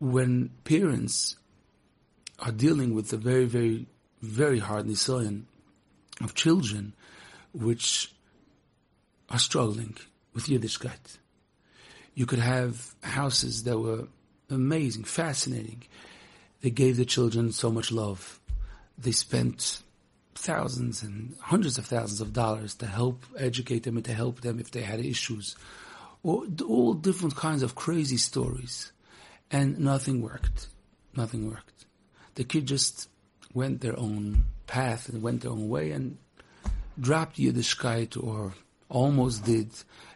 when parents are dealing with the very, very, very hard nisayan of children which are struggling with Yiddishkeit. You could have houses that were amazing, fascinating. They gave the children so much love. They spent thousands and hundreds of thousands of dollars to help educate them and to help them if they had issues. Or all different kinds of crazy stories. And nothing worked. Nothing worked. The kid just went their own path and went their own way and dropped Yiddishkeit or almost did.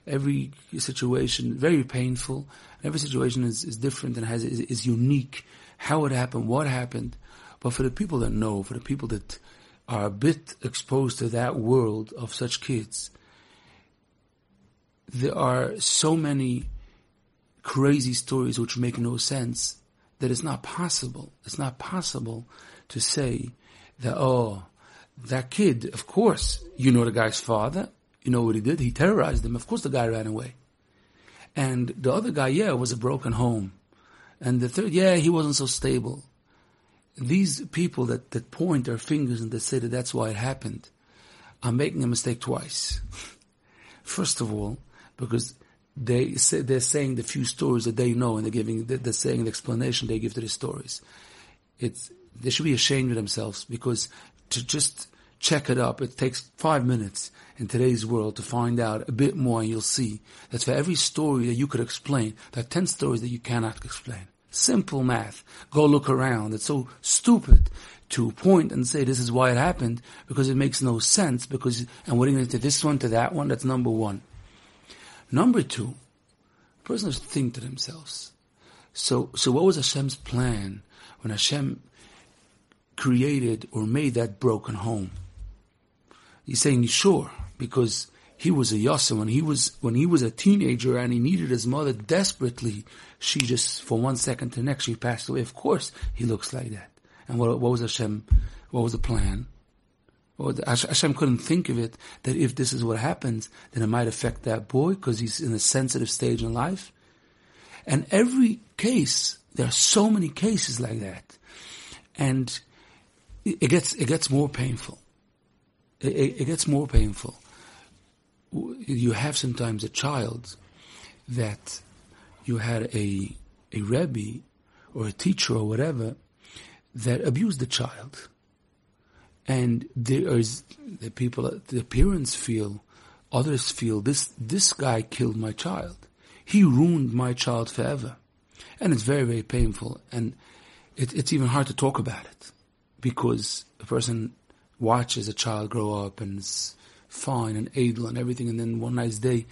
Every situation, very painful. Every situation is, is different and has is, is unique. How it happened, what happened. But for the people that know, for the people that are a bit exposed to that world of such kids, there are so many crazy stories which make no sense that it's not possible. It's not possible to say that, oh, that kid, of course, you know the guy's father. You know what he did? He terrorized him. Of course the guy ran away. And the other guy, yeah, was a broken home. And the third, yeah, he wasn't so stable. These people that, that point their fingers and they say that that's why it happened are making a mistake twice. First of all, because they say, they're saying the few stories that they know and they're giving, they're saying the explanation they give to the stories. It's, they should be ashamed of themselves because to just check it up, it takes five minutes in today's world to find out a bit more and you'll see that for every story that you could explain, there are 10 stories that you cannot explain. Simple math. Go look around. It's so stupid to point and say this is why it happened because it makes no sense because, and we're going to this one to that one. That's number one. Number two, a person has to think to themselves. So, so what was Hashem's plan when Hashem created or made that broken home? He's saying, sure, because he was a yasa when he was when he was a teenager and he needed his mother desperately. She just for one second to next she passed away. Of course, he looks like that. And what, what was Hashem? What was the plan? Well, Hashem couldn't think of it that if this is what happens, then it might affect that boy because he's in a sensitive stage in life. And every case, there are so many cases like that, and it gets it gets more painful. It, it gets more painful. You have sometimes a child that you had a a rebbe or a teacher or whatever that abused the child and there is the people, the parents feel, others feel this this guy killed my child. He ruined my child forever, and it's very very painful, and it, it's even hard to talk about it. Because a person watches a child grow up and it's fine and able and everything, and then one nice day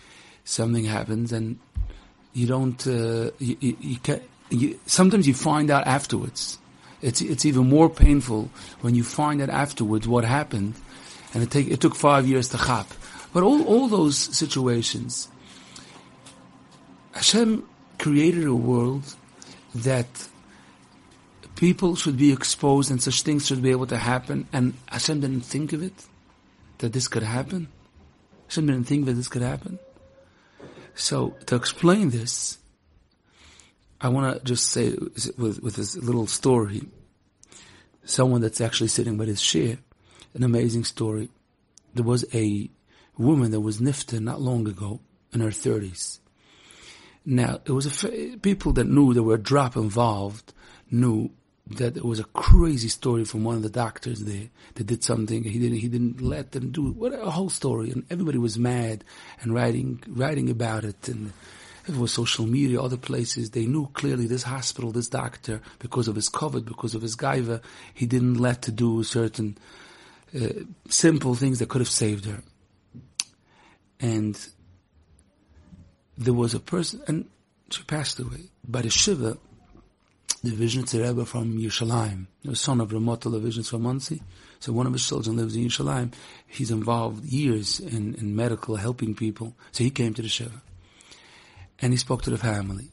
something happens and you don't uh, you, you, you, can, you sometimes you find out afterwards it's it's even more painful when you find out afterwards what happened, and it take it took five years to chap. But all all those situations, Hashem created a world that people should be exposed and such things should be able to happen, and Hashem didn't think of it that this could happen. Hashem didn't think that this could happen. So to explain this, I want to just say with, with this little story, someone that's actually sitting with his share, an amazing story. There was a woman that was nifta not long ago in her thirties. Now, it was a, people that knew there were a drop involved knew that it was a crazy story from one of the doctors there that did something. He didn't, he didn't let them do. What a whole story. And everybody was mad and writing, writing about it. And it was social media, other places, they knew clearly this hospital, this doctor, because of his koved, because of his gaiva, he didn't let to do certain uh, simple things that could have saved her. And there was a person, and she passed away. By the Shiva, the Vizhnitzer Rebbe from Yerushalayim, the son of Ramot Visions from Monsey. So one of his children lives in Yerushalayim. He's involved years in, in medical, helping people. So he came to the Shiva and he spoke to the family.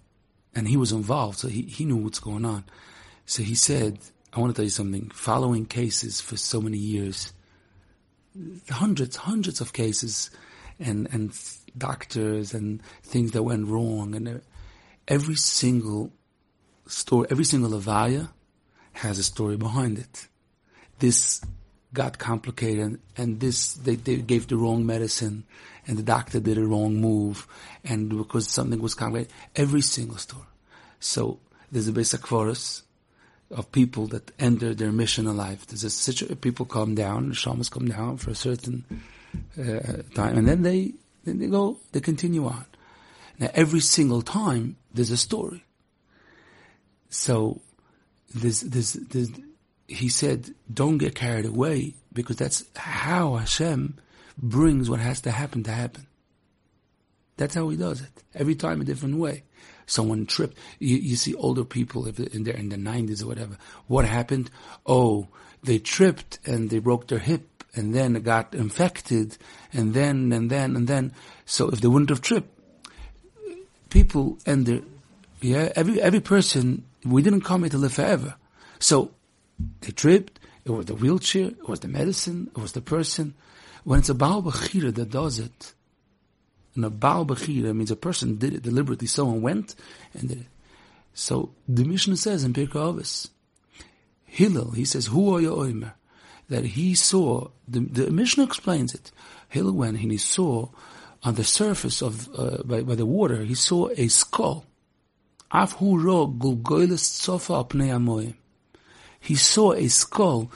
And he was involved, so he, he knew what's going on. So he said, I want to tell you something. Following cases for so many years, hundreds, hundreds of cases, and, and doctors and things that went wrong, and every single story, every single Avaya has a story behind it. This got complicated and this, they, they gave the wrong medicine and the doctor did a wrong move and because something was complicated. Every single story. So there's a basic chorus of people that enter their mission in life. There's a situation, people come down, shamans come down for a certain uh, time and then they, then they go, they continue on. Now every single time there's a story. So there's, there's, he said, don't get carried away because that's how Hashem brings what has to happen to happen. That's how he does it. Every time a different way. Someone tripped. You, you see older people if in their in the nineties or whatever. What happened? Oh, they tripped and they broke their hip and then got infected and then and then and then. So if they wouldn't have tripped, people and their yeah every every person we didn't come here to live forever. So they tripped. It was the wheelchair. It was the medicine. It was the person. When it's a Baal Bechira that does it, and a Baal Bechira means a person did it deliberately, someone went and did it. So the Mishnah says in Pirkei Avos, Hillel, he says, Hu oimer, that he saw, the, the Mishnah explains it. Hillel went and he saw on the surface of, uh, by, by the water, he saw a skull. Af hu ro gulgoilis tzofa he saw a skull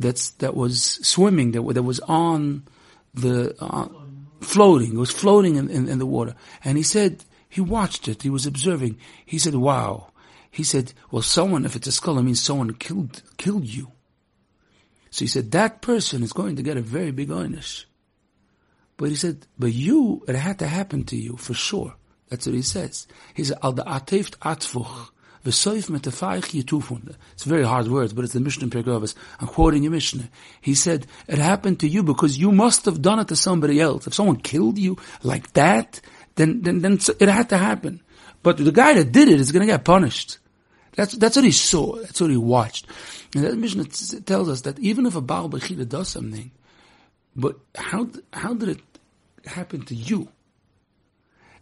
that's that was swimming that that was on the uh, floating. It was floating in, in, in the water, and he said he watched it. He was observing. He said, "Wow." He said, "Well, someone if it's a skull, it means someone killed killed you." So he said that person is going to get a very big einish. But he said, but you, it had to happen to you for sure. That's what he says. He said, al the ateft atfuch. It's a very hard word, but it's the Mishnah in Pirkei I'm quoting your Mishnah. He said, it happened to you because you must have done it to somebody else. If someone killed you like that, then, then, then it had to happen. But the guy that did it is going to get punished. That's, that's what he saw. That's what he watched. And that Mishnah tells us that even if a Baal Bechira does something, but how, how did it happen to you?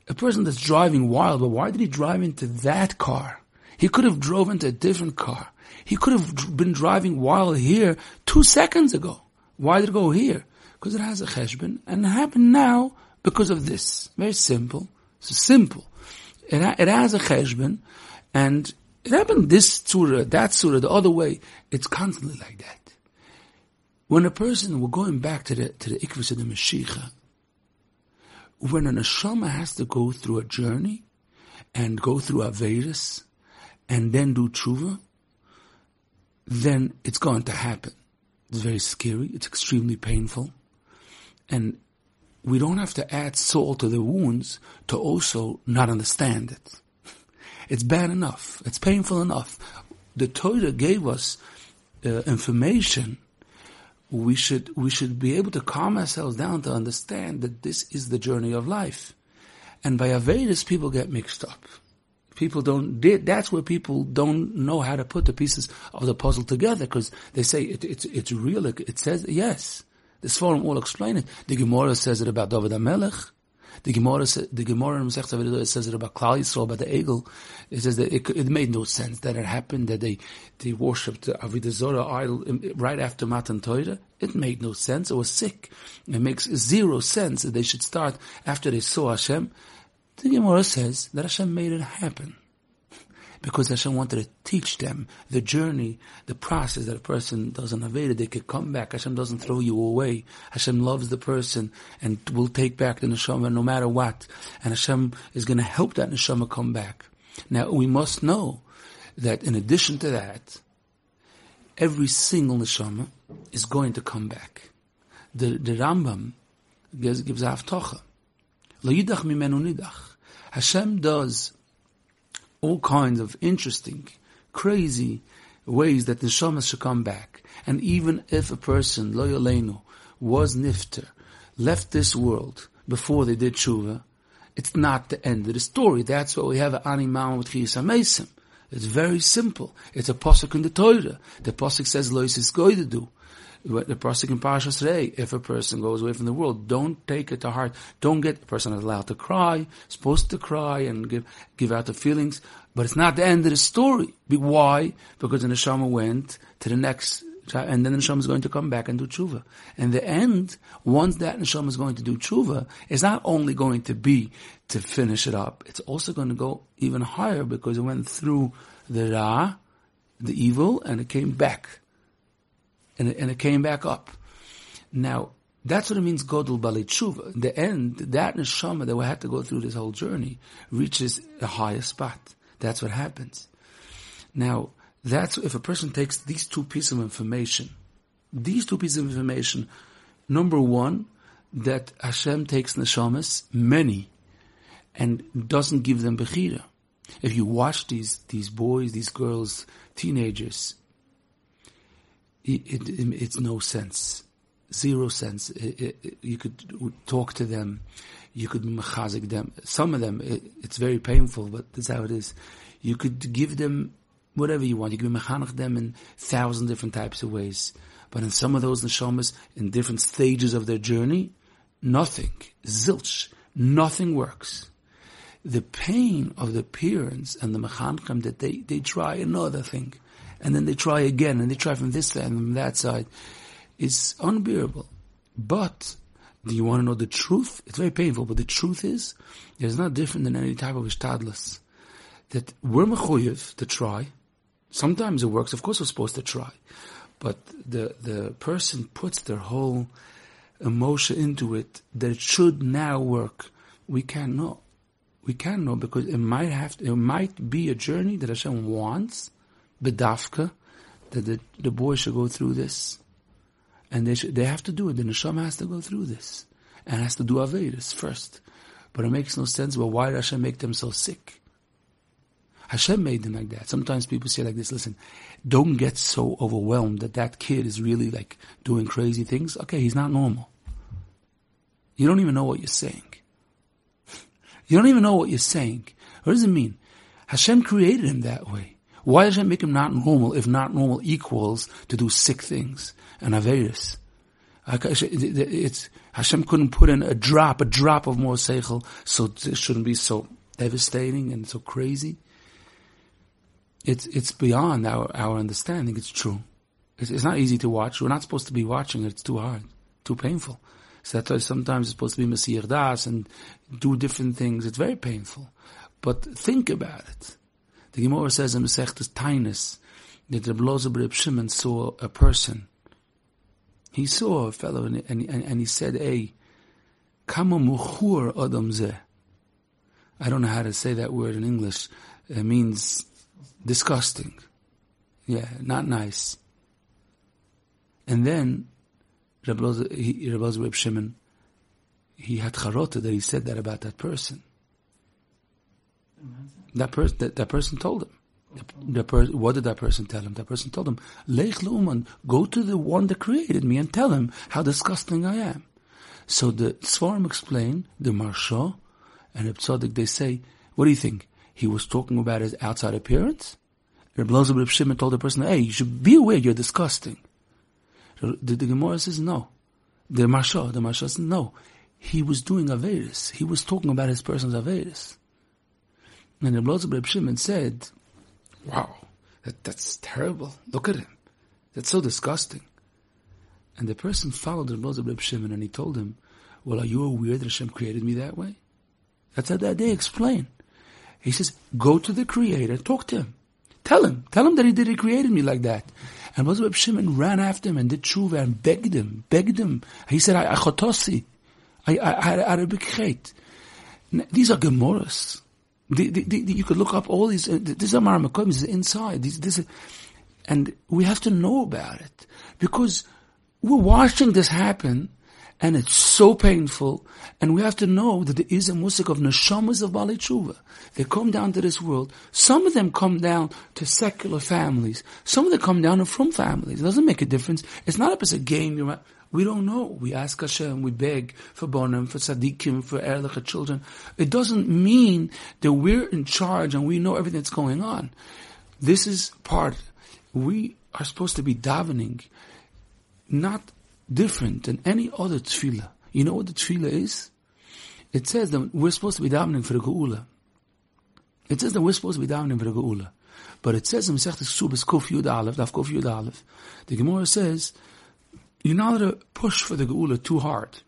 A person that's driving wild, but why did he drive into that car? He could have drove into a different car. He could have been driving while here two seconds ago. Why did it go here? Because it has a cheshbon, and it happened now because of this. Very simple. It's simple. It, ha- it has a cheshbon, and it happened this surah, that surah, the other way. It's constantly like that. When a person, we're going back to the, to the ikvus of the Mashiach, when a neshama has to go through a journey and go through Averis and then do tshuva, then it's going to happen. It's very scary. It's extremely painful. And we don't have to add salt to the wounds to also not understand it. It's bad enough. It's painful enough. The Torah gave us uh, information. We should, we should be able to calm ourselves down to understand that this is the journey of life. And by Averis, people get mixed up. People don't, that's where people don't know how to put the pieces of the puzzle together because they say it, it's, it's real. It says, yes. This forum will explain it. The Gemara says it about David HaMelech. The Gemara, the Gemara in Masech says it about Klal Yisrael, about the egel. It says that it, it, made no sense that it happened that they they worshipped Avodah Zorah idol um, right after Matan Torah. It made no sense. It was sick. It makes zero sense that they should start after they saw Hashem. The Gemara says that Hashem made it happen. Because Hashem wanted to teach them the journey, the process that a person doesn't evade it. They could come back. Hashem doesn't throw you away. Hashem loves the person and will take back the neshama no matter what. And Hashem is going to help that neshama come back. Now we must know that in addition to that, every single neshama is going to come back. The, the Rambam gives, gives a haftocha. Lo yidach mimenu nidach. Hashem does all kinds of interesting, crazy ways that the neshama should come back. And even if a person, loyalenu, was nifter, left this world before they did tshuva, it's not the end of the story. That's why we have an animal with chiyas amesim. It's very simple. It's a pasuk in the Torah. The pasuk says, "Lois is going to do." The Pasuk in Parashas Rei, if a person goes away from the world, don't take it to heart. Don't get, the person allowed to cry, supposed to cry and give, give out the feelings, but it's not the end of the story. Why? Because the neshama went to the next, and then the neshama is going to come back and do tshuva. And the end, once that neshama is going to do tshuva, is not only going to be to finish it up, it's also going to go even higher because it went through the ra, the evil, and it came back and and it came back up. Now, that's what it means, Bali Tshuva. The end, that neshama that we had to go through this whole journey reaches a higher spot. That's what happens. Now, that's if a person takes these two pieces of information, these two pieces of information, number one, that Hashem takes neshamas, many, and doesn't give them bechira. If you watch these, these boys, these girls, teenagers, it, it, it's no sense, zero sense. It, you could talk to them, you could machazik them. Some of them, it's very painful, but that's how it is. You could give them whatever you want. You can mechanech them in thousand different types of ways. But in some of those neshamas, in different stages of their journey, nothing, zilch, nothing works. The pain of the parents and the mechanchim that they, they try another thing and then they try again, and they try from this side and from that side. It's unbearable. But do you want to know the truth? It's very painful, but the truth is, it's not different than any type of ishtadlus. That we're mechuyev to try. Sometimes it works. Of course, we're supposed to try, but the the person puts their whole emotion into it that it should now work. We can't know. We can't know because it might have to, it might be a journey that Hashem wants, bedafka, that the, the boy should go through this. And they should, they have to do it. The neshama has to go through this. And has to do Averis first. But it makes no sense. Well, why did Hashem make them so sick? Hashem made them like that. Sometimes people say like this, listen, don't get so overwhelmed that that kid is really like doing crazy things. Okay, he's not normal. You don't even know what you're saying. You don't even know what you're saying. What does it mean? Hashem created him that way. Why does it make him not normal if not normal equals to do sick things and Averis? It's, Hashem couldn't put in a drop, a drop of more seichel, so it shouldn't be so devastating and so crazy. It's, it's beyond our, our understanding. It's true. It's, it's not easy to watch. We're not supposed to be watching it. It's too hard, too painful. So that's why sometimes it's supposed to be mesiach daas and do different things. It's very painful. But think about it. The Gemara says in Masechtas Taanis that the Reb Shimon saw a person. He saw a fellow and, and, and he said, hey, kama muchur adam zeh. I don't know how to say that word in English. It means disgusting. Yeah, not nice. And then Reb Reb Shimon, he had charota that he said that about that person. That person, that, that person told him. The, per- what did that person tell him? That person told him, Lech Luman, go to the one that created me and tell him how disgusting I am. So the Svarim explain, the Maharsha and the Tzadik, they say, what do you think? He was talking about his outside appearance? Reb Loza Reb Shimon told the person, hey, you should be aware you're disgusting. The, the Gemara says no. The Maharsha, the Maharsha says no. He was doing Averis. He was talking about his person's Averis. And the Reb Shimon said, wow, that, that's terrible. Look at him. That's so disgusting. And the person followed the Reb Shimon and he told him, well, are you aware that Hashem created me that way? That's how that they explain. He says, go to the Creator, talk to him. Tell him. Tell him that he did, he created me like that. And Reb Shimon ran after him and did tshuva and begged him, begged him. He said, I, I I, I, I a big hate. These are Gemaras. The, the, the, you could look up all these. Uh, this is Mareh Makom. This is inside. This, and we have to know about it because we're watching this happen, and it's so painful. And we have to know that there is a musik of neshamas of Bali Tshuva. They come down to this world. Some of them come down to secular families. Some of them come down from families. It doesn't make a difference. It's not if it's a game. You're we don't know. We ask Hashem, we beg for Bonam, for Tzaddikim, for Erlich children. It doesn't mean that we're in charge and we know everything that's going on. This is part. We are supposed to be davening. not different than any other tefillah. You know what the tefillah is? It says that we're supposed to be davening for the geula. It says that we're supposed to be davening for the geula. But it says in Masechet Subas Kuf Yud Daf Kuf Yud the Gemara says, you're not allowed to push for the geula too hard.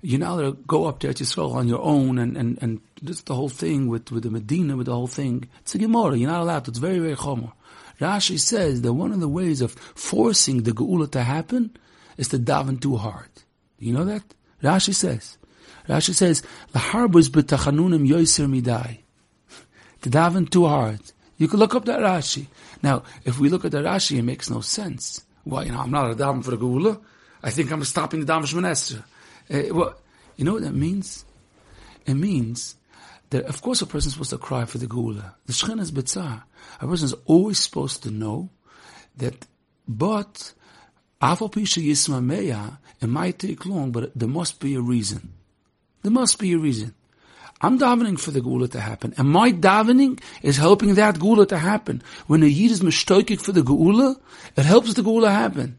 You're not allowed to go up to Yisrael on your own and, and, and this the whole thing with, with the Medina, with the whole thing. It's a Gemara, you're not allowed to. It's very, very chomer. Rashi says that one of the ways of forcing the geula to happen is to daven too hard. Do you know that? Rashi says. Rashi says, "Laharbus b'tachanunim yoiser midai." To daven too hard. You can look up that Rashi. Now, if we look at the Rashi, it makes no sense. Why? You know, I'm not a daven for the geula. I think I'm stopping the daven shmonesra. Uh, well, you know what that means? It means that, of course, a person is supposed to cry for the gula. The shchen is bitzah. A person is always supposed to know that, but Afal Pisha Yisma Meya, it might take long, but there must be a reason. There must be a reason. I'm davening for the Gula to happen, and my davening is helping that Gula to happen. When a Yid is mishtoikik for the Gula, it helps the Gula happen.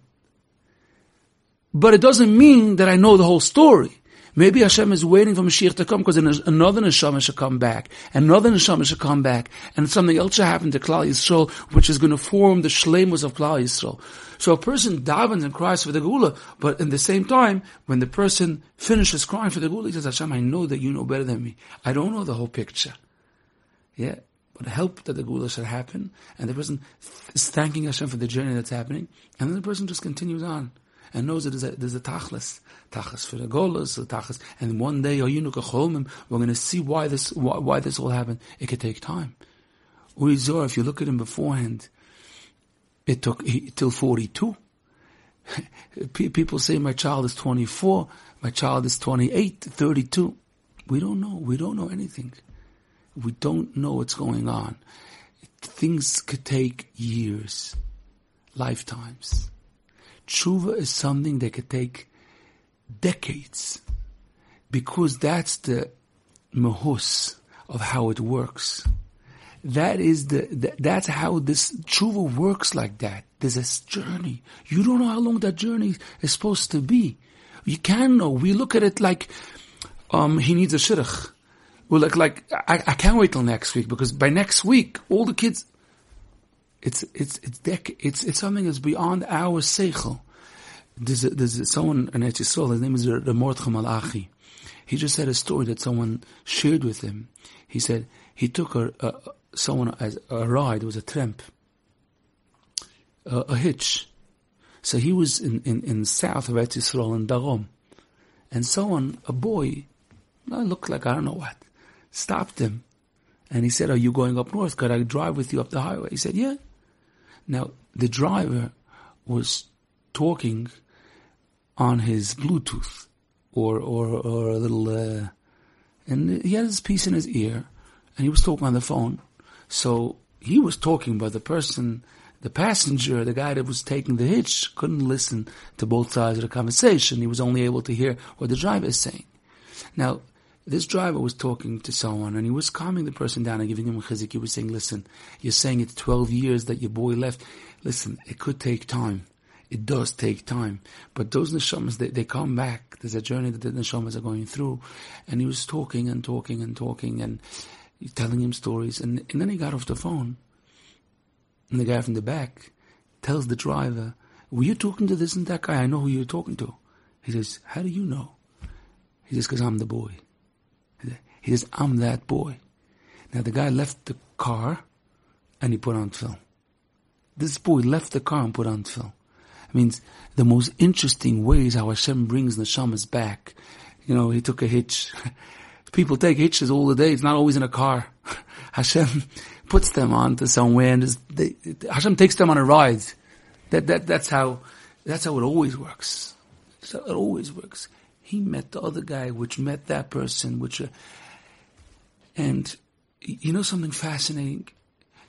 But it doesn't mean that I know the whole story. Maybe Hashem is waiting for Mashiach to come because another neshama should come back, another neshama should come back, and something else should happen to Klal Yisrael, which is going to form the shlemus of Klal Yisrael. So a person davens and cries for the Gula, but in the same time, when the person finishes crying for the Gula, he says, Hashem, I know that you know better than me. I don't know the whole picture. Yeah, but help that the Gula should happen, and the person is thanking Hashem for the journey that's happening, and then the person just continues on and knows that there's a, there's a tachlis, tachlis for the golas, a tachlis, and one day, we're going to see why this why, why this will happen. It could take time. Uri Zohar, if you look at him beforehand, it took he, till 42. People say my child is 24, my child is 28, 32. We don't know. We don't know anything. We don't know what's going on. Things could take years, lifetimes. Tshuva is something that could take decades because that's the mahus of how it works. That is the, that's how this tshuva works like that. There's a journey. You don't know how long that journey is supposed to be. You can know. We look at it like um, he needs a shidduch. We're like, like I, I can't wait till next week because by next week all the kids it's it's it's dec- it's it's something that's beyond our seichel. There's a, there's someone in Eretz. His name is the Mordechai Malachi. He just said a story that someone shared with him. He said he took a, a someone as a ride. It was a tramp, a, a hitch. So he was in, in, in south of Eretz Yisrael in Darom, and someone, a boy, looked like I don't know what, stopped him, and he said, "Are you going up north? Could I drive with you up the highway?" He said, "Yeah." Now, the driver was talking on his Bluetooth or, or, or a little, uh, and he had his piece in his ear and he was talking on the phone. So he was talking, but the person, the passenger, the guy that was taking the hitch couldn't listen to both sides of the conversation. He was only able to hear what the driver is saying. Now, this driver was talking to someone and he was calming the person down and giving him a chizuk. He was saying, listen, you're saying it's 12 years that your boy left. Listen, it could take time. It does take time. But those neshamas, they, they come back. There's a journey that the neshamas are going through. And he was talking and talking and talking and telling him stories. And, and then he got off the phone. And the guy from the back tells the driver, were you talking to this and that guy? I know who you're talking to. He says, how do you know? He says, because I'm the boy. He says, I'm that boy. Now the guy left the car and he put on film. This boy left the car and put on film. It means the most interesting ways how Hashem brings the neshamas back. You know, he took a hitch. People take hitches all the day. It's not always in a car. Hashem puts them onto somewhere and they, Hashem takes them on a ride. That, that, that's how, that's how it always works. It always works. He met the other guy, which met that person, which, uh, and you know something fascinating?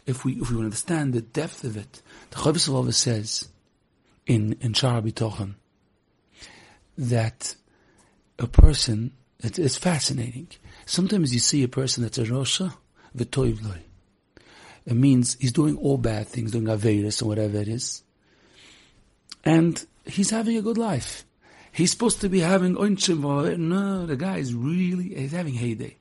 If we, if we understand the depth of it, the Chovos says in, in Shaar HaBitachon that a person, it, it's fascinating. Sometimes you see a person that's a Rosha, v'toivloi. It means he's doing all bad things, doing Averis or whatever it is. and he's having a good life. He's supposed to be having oinchim. No, the guy is really he's having heyday.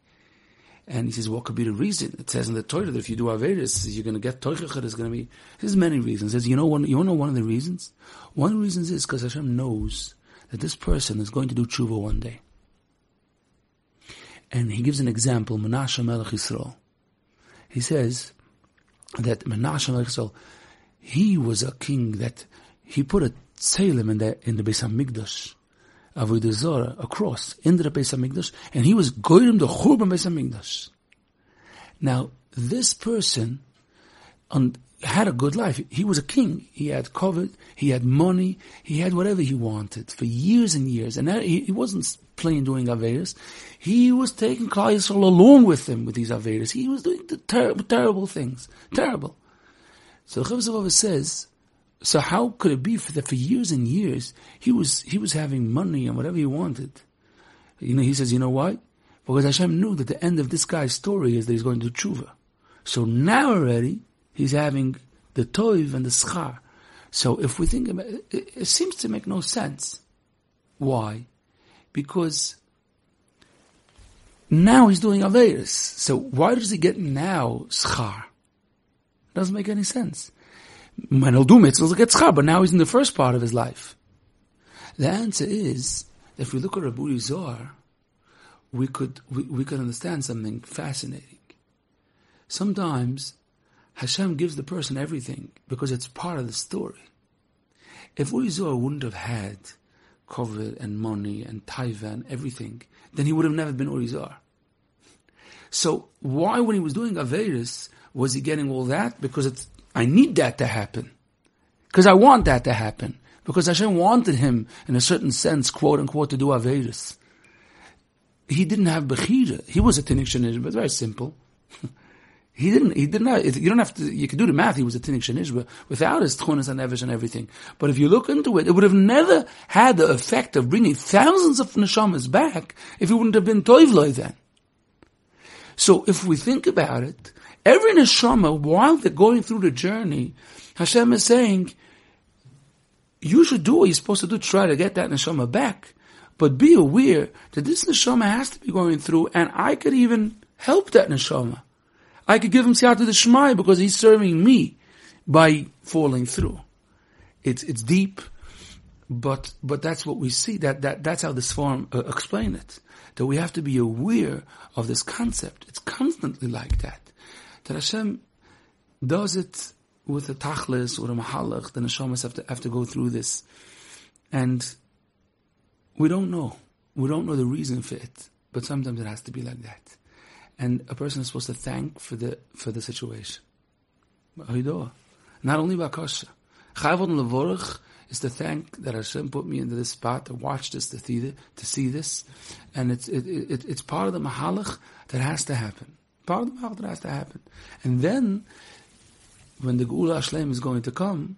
And he says, what could be the reason? It says in the Torah that if you do Averis, you're going to get Toichach, there's going to be, there's many reasons. Says, you know one, you know one of the reasons? One reasons is because Hashem knows that this person is going to do tshuva one day. And he gives an example, Menashe Melech Yisrael. He says that Menashe Melech Yisrael, he was a king that he put a tzelem in the, in the Beis HaMikdash. Avodah Zarah, a cross, in the Beis HaMikdash, and he was goyim the Churban Beis HaMikdash. Now, this person on, had a good life. He was a king. He had koved, he had money, he had whatever he wanted for years and years. And he, he wasn't playing doing Avedas. He was taking Klal Yisrael along with him with these Avedas. He was doing the ter- terrible things. Terrible. So Chavos says, so how could it be that for years and years he was he was having money and whatever he wanted? You know, he says, you know why? Because Hashem knew that the end of this guy's story is that he's going to tshuva. So now already he's having the toiv and the schar. So if we think about it, it, it seems to make no sense. Why? Because now he's doing Averis. So why does he get now schar? Doesn't make any sense when he'll do mitzvahs, schar, but now he's in the first part of his life. The answer is, if we look at Rabbi Zohar, we could, we, we could understand something fascinating. Sometimes Hashem gives the person everything because it's part of the story. If Uri Zohar wouldn't have had koved and money and taiva and everything, then he would have never been Uri Zohar. So why, when he was doing Averis, was he getting all that? Because it's I need that to happen. Because I want that to happen. Because Hashem wanted him, in a certain sense, quote unquote, to do Averis. He didn't have Bechira. He was a Tinnik Shanishba, but very simple. he didn't, he didn't have, you don't have to, you can do the math, he was a Tinnik Shanishba without his Tchunas and Evish and everything. But if you look into it, it would have never had the effect of bringing thousands of Neshamas back if he wouldn't have been Toivloi then. So if we think about it, Every neshama, while they're going through the journey, Hashem is saying, you should do what you're supposed to do try to get that neshama back. But be aware that this neshama has to be going through, and I could even help that neshama. I could give him siyata dishmaya because he's serving me by falling through. It's it's deep, but but that's what we see. That that that's how this form uh, explain it. That we have to be aware of this concept. It's constantly like that that Hashem does it with a tachlis or a mahalach, then the neshamas have to, have to go through this. And we don't know. We don't know the reason for it. But sometimes it has to be like that. And a person is supposed to thank for the, for the situation. Not only Bakasha. Chavod Levorach is to thank that Hashem put me into this spot to watch this, to see, to see this. And it's, it, it, it's part of the mahalach that has to happen. Part of the Machal has to happen. And then, when the Geula Hashem is going to come,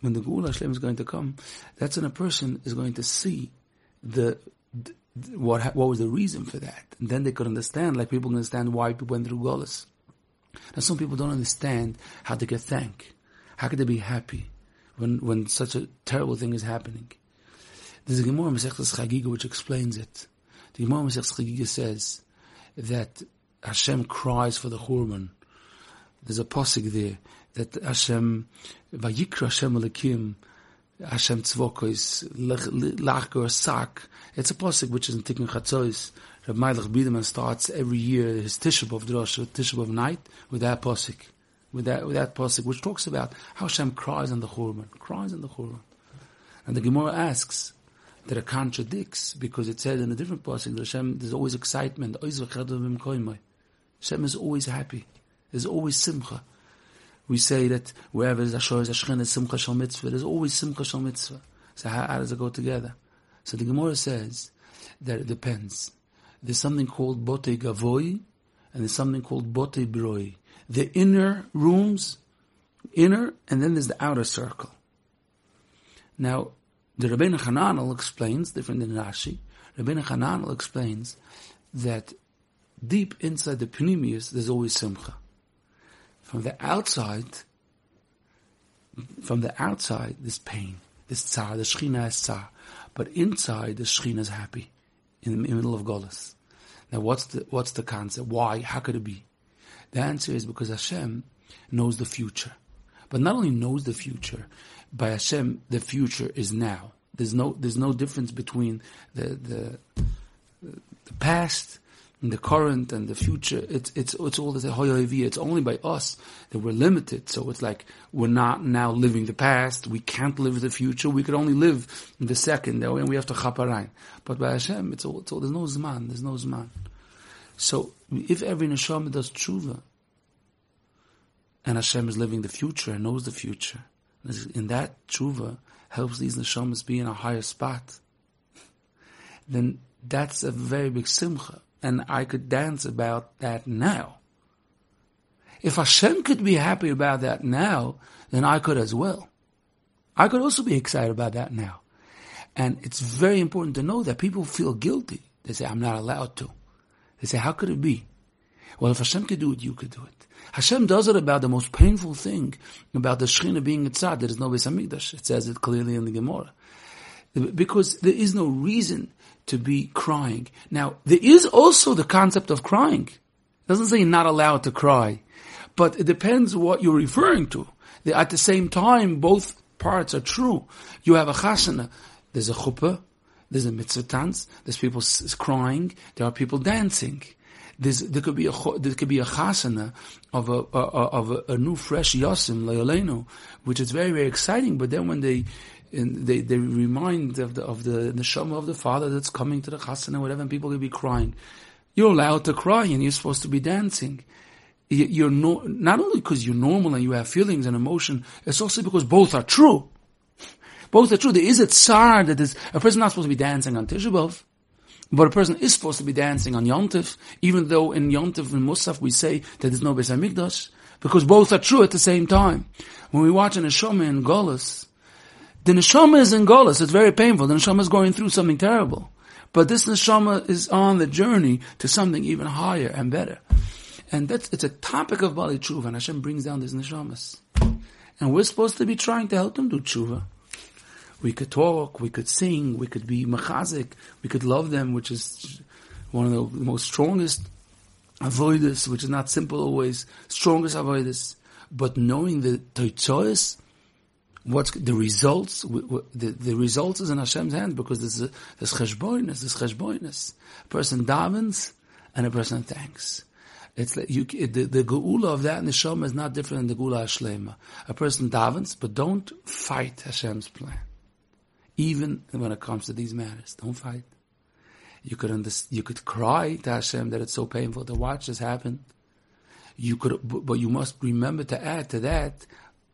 when the Geula Hashem is going to come, that's when a person is going to see the, the what what was the reason for that. And then they could understand, like people can understand why people went through Golas. Now some people don't understand how to get thank. How could they be happy when, when such a terrible thing is happening? There's a Gemara Masechtas Chagiga which explains it. The Gemara Masechtas Chagiga says that Hashem cries for the Churban. There's a posik there that Hashem, Vayikra Hashem Elikim, Hashem Tzvokos, Lachgar Sak. It's a posik which is in Tikkun Chatzos. Reb Meilech Biderman starts every year his Tisha of Drosh, Tisha B'Av night, with that posik. With that, with that posik, which talks about how Hashem cries on the Churban, cries on the Churban. And the Gemara asks, that it contradicts because it said in a different passage that Hashem there's always excitement. Hashem is always happy. There's always simcha. We say that wherever there's a shor, there's a shchen, simcha shal mitzvah. There's always simcha shal mitzvah. So how, how does it go together? So the Gemara says that it depends. There's something called bote gavoi, and there's something called bote broi. The inner rooms, inner, and then there's the outer circle. Now, the Rabbeinu Hananel explains, different than Rashi, Rabbeinu Hananel explains that deep inside the penimius, there's always simcha. From the outside, from the outside, there's pain. This tsar, the Shechina is tsar. But inside, the Shechina is happy in the middle of Golas. Now, what's the, what's the concept? Why? How could it be? The answer is because Hashem knows the future. But not only knows the future, by Hashem, the future is now. There's no, there's no difference between the, the, the past the current and the future, it's it's it's all the hoyoivi. It's only by us that we're limited. So it's like we're not now living the past. We can't live the future. We could only live in the second, and we have to chaparain. But by Hashem, it's all, it's all. There's no zman. There's no zman. So if every neshama does tshuva, and Hashem is living the future and knows the future, in that tshuva helps these neshamas be in a higher spot, then that's a very big simcha and I could dance about that now. If Hashem could be happy about that now, then I could as well. I could also be excited about that now. And it's very important to know that people feel guilty. They say, I'm not allowed to. They say, how could it be? Well, if Hashem could do it, you could do it. Hashem does it about the most painful thing, about the Shekhinah being a tzad. There is no Beis. It says it clearly in the Gemara. Because there is no reason to be crying. Now, there is also the concept of crying. It doesn't say not allowed to cry, but it depends what you're referring to. At the same time, both parts are true. You have a chasana, there's a chuppah, there's a mitzvah dance, there's people crying, there are people dancing. There's, there could be a there could be a chasana of a, of a, a new fresh yasim layolenu, which is very very exciting. But then when they they, they remind of the of the neshama of the father that's coming to the chasana whatever, and people will be crying. You're allowed to cry, and you're supposed to be dancing. You're no, not only because you're normal and you have feelings and emotion, it's also because both are true. Both are true. There is a tsar that is a person not supposed to be dancing on Tisha but a person is supposed to be dancing on Yontif, even though in Yontif and Musaf we say that there's no Beis because both are true at the same time. When we watch an Neshama in Golas, the neshama is in Golas. It's very painful. The neshama is going through something terrible. But this neshama is on the journey to something even higher and better. And that's, it's a topic of Bali Tshuva, and Hashem brings down these neshamas. And we're supposed to be trying to help them do tshuva. We could talk, we could sing, we could be machazik, we could love them, which is one of the most strongest avoidance, which is not simple always, strongest avoidance. But knowing the toitzois, what's the results? The, the results is in Hashem's hand because there's a, there's cheshboinus, there's cheshboinus. A person davens and a person thanks. It's like you, the, the geula of that neshama is not different than the geula hashlema. A person davens, but don't fight Hashem's plan. Even when it comes to these matters, don't fight. You could you could cry to Hashem that it's so painful to watch this happen. You could, but you must remember to add to that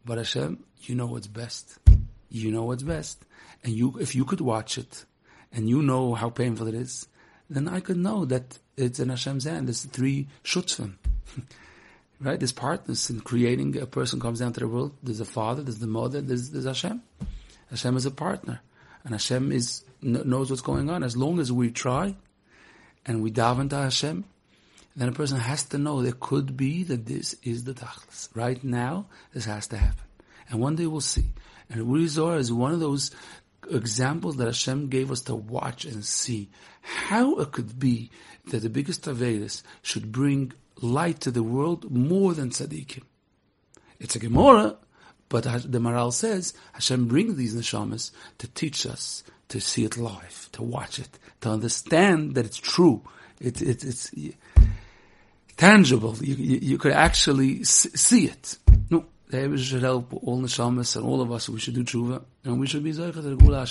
but Hashem, you know what's best. You know what's best. And you, if you could watch it, and you know how painful it is, then I could know that it's in Hashem's hand. There's three shutfim. right? There's partners in creating a person comes down to the world. There's a father, there's the mother, there's, there's Hashem. Hashem is a partner. And Hashem is, knows what's going on. As long as we try, and we daven to Hashem, then a person has to know there could be that this is the tachlis. Right now, this has to happen. And one day we'll see. And Uri Zohar is one of those examples that Hashem gave us to watch and see how it could be that the biggest Tavelis should bring light to the world more than tzaddikim. It's a Gemara, but the Maharal says Hashem brings these neshamas to teach us to see it live, to watch it, to understand that it's true. It, it, it's tangible. You, you, you could actually see it. No, the should help all neshamas and all of us. We should do tshuva, and we should be zeicha to the gula